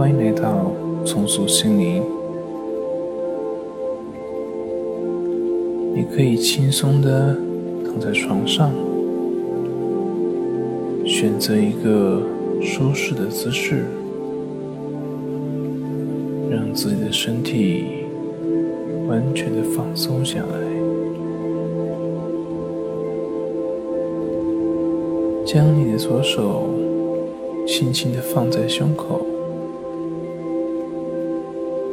欢迎来到重塑心灵。你可以轻松的躺在床上，选择一个舒适的姿势，让自己的身体完全的放松下来。将你的左手轻轻的放在胸口，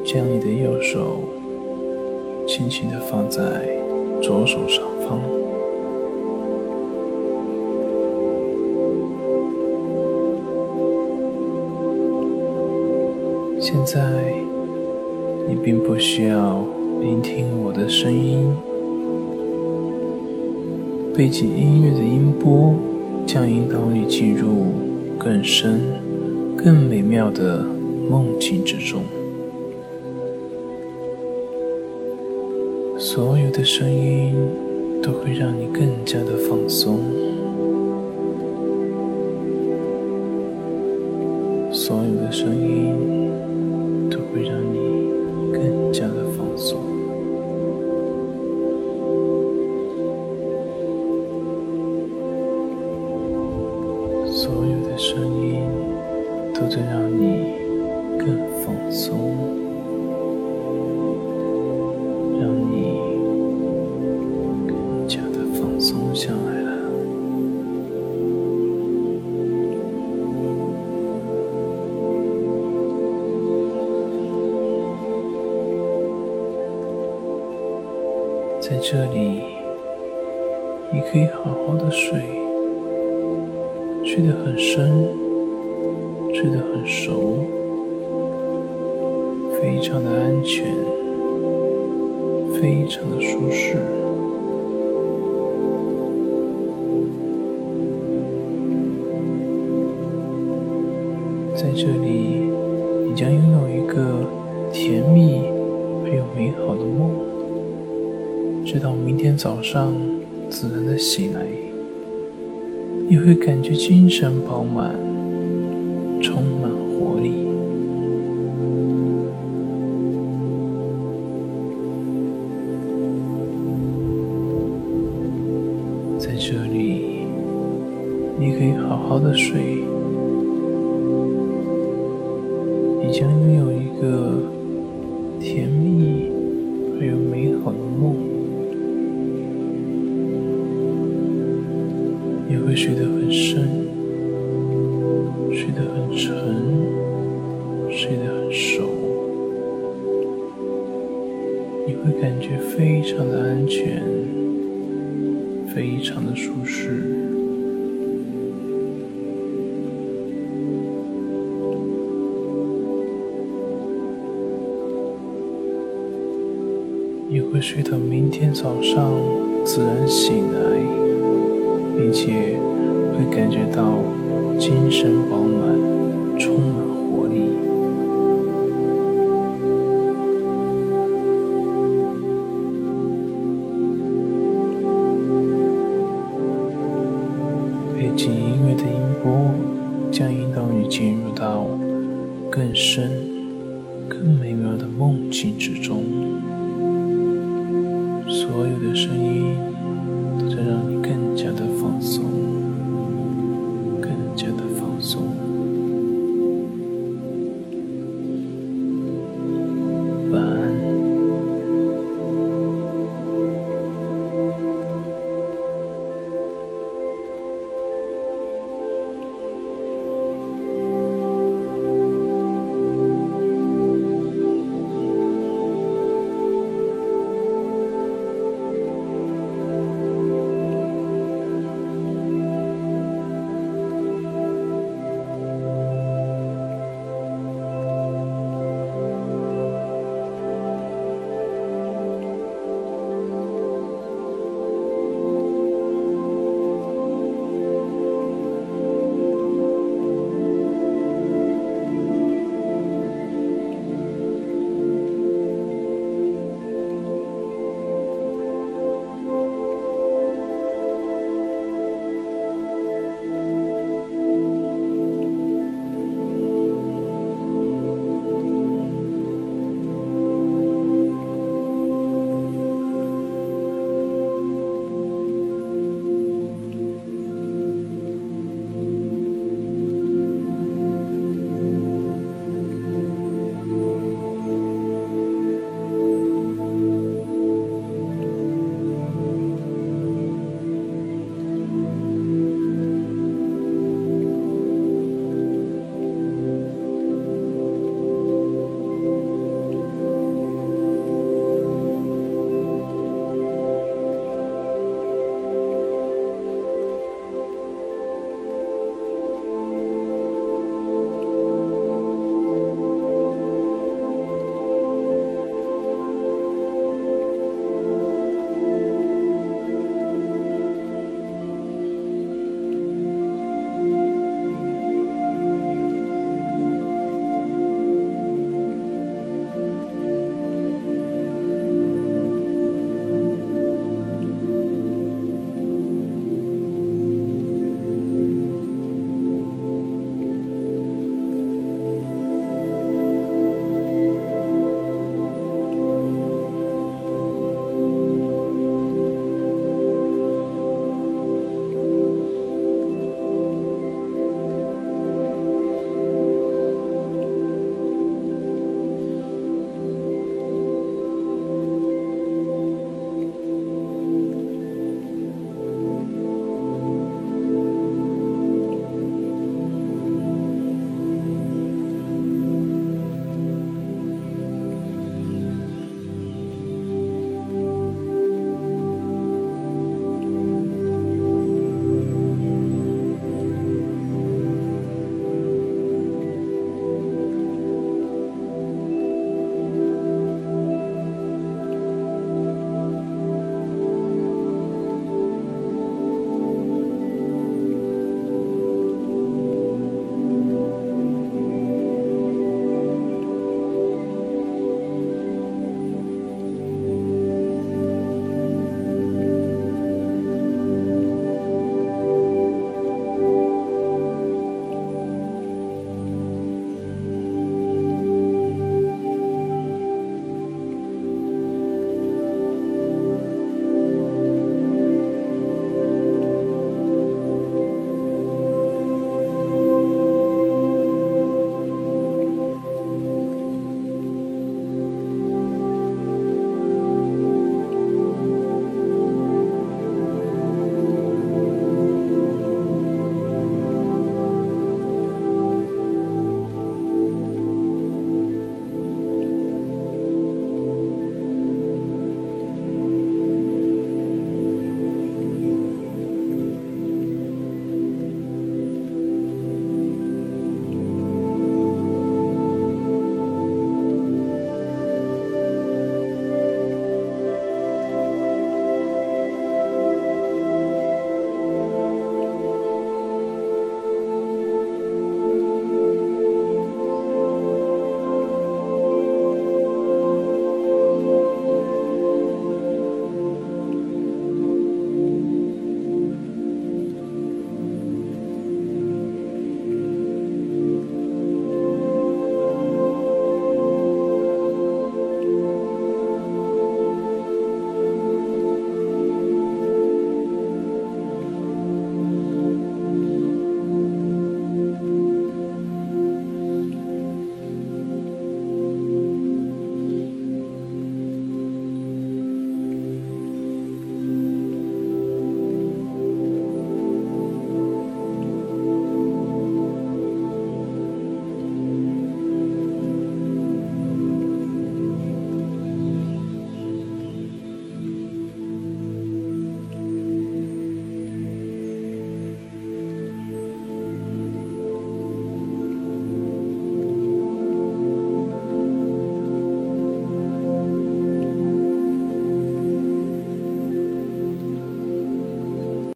将你的右手轻轻的放在左手上方。现在，你并不需要聆听我的声音，背景音乐的音波。将引导你进入更深、更美妙的梦境之中。所有的声音都会让你更加的放松，所有的声音都会让你更加的放松。所有的声音都在让你更放松，在这里，你可以好好的睡。睡得很深，睡得很熟，非常的安全，非常的舒适。在这里，你将拥有一个直到明天早上自然的醒来。你会感觉精神饱满，充满活力。在这里，你可以好好的睡，你将拥有一个甜蜜而又美好的睡得很深，睡得很沉，睡得很熟。你会感觉非常的安全，非常的舒适。你会睡到明天早上自然醒来。更深、更美妙的梦境之中。所有的声音。